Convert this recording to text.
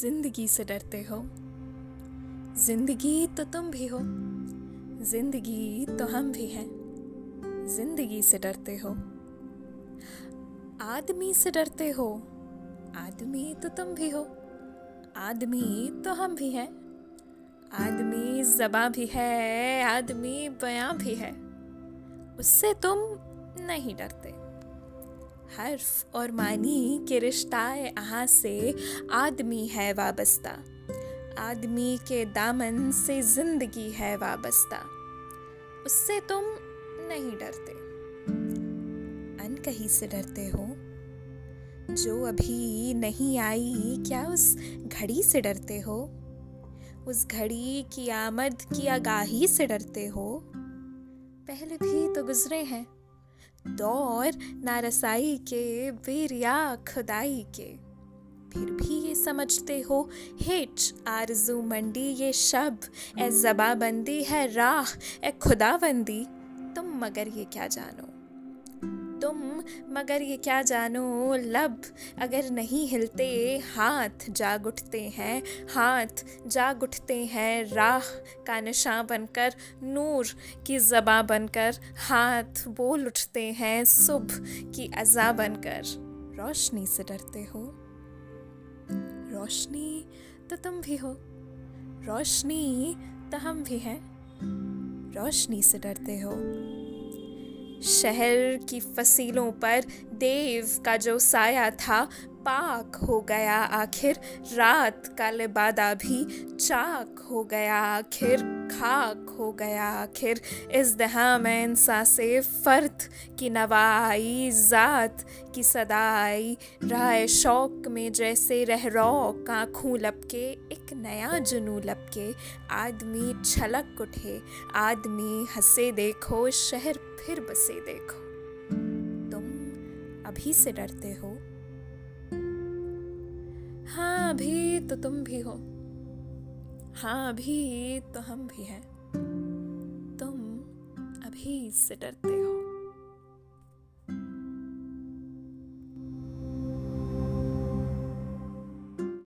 ज़िंदगी से डरते हो। ज़िंदगी तो तुम भी हो। ज़िंदगी तो हम भी हैं। ज़िंदगी से डरते हो। आदमी से डरते हो। आदमी तो तुम भी हो। आदमी तो हम भी हैं। आदमी जबा भी है, आदमी बयां भी है। उससे तुम नहीं डरते। हर्फ और मानी के रिश्ताए आहा से आदमी है वाबस्ता। आदमी के दामन से ज़िंदगी है वाबस्ता। उससे तुम नहीं डरते। अनकही से डरते हो? जो अभी नहीं आई, क्या उस घड़ी से डरते हो? उस घड़ी की आमद की आगाही से डरते हो? पहले भी तो गुजरे हैं। दौर नारसाई के बेरिया खुदाई के। फिर भी ये समझते हो हिच आरज़ू मंडी ये शब ए जबाबंदी है राह ए खुदाबंदी। तुम मगर ये क्या जानो? तुम, मगर ये क्या जानो, लब, अगर नहीं हिलते, हाथ जाग उठते हैं, हाथ जाग उठते हैं, राह का नशा बनकर, नूर की जबा बनकर, हाथ बोल उठते हैं सुबह की अजा बनकर। रोशनी से डरते हो? रोशनी तो तुम भी हो। रोशनी तो हम भी हैं। रोशनी से डरते हो? शहर की फसीलों पर देव का जो साया था पाक हो गया आखिर। रात का लिबादा भी चाक हो गया आखिर। खाक हो गया आखिर। इस दहा में इंसा से फ़र्द की नवाई, ज़ात की सदाई। राय शौक में जैसे रह रौक, आँखों लपके, एक नया जुनू लपके। आदमी छलक उठे, आदमी हंसे देखो, शहर फिर बसे देखो। तुम अभी से डरते हो? हाँ अभी तो तुम भी हो। हाँ अभी तो हम भी हैं। तुम अभी से डरते हो।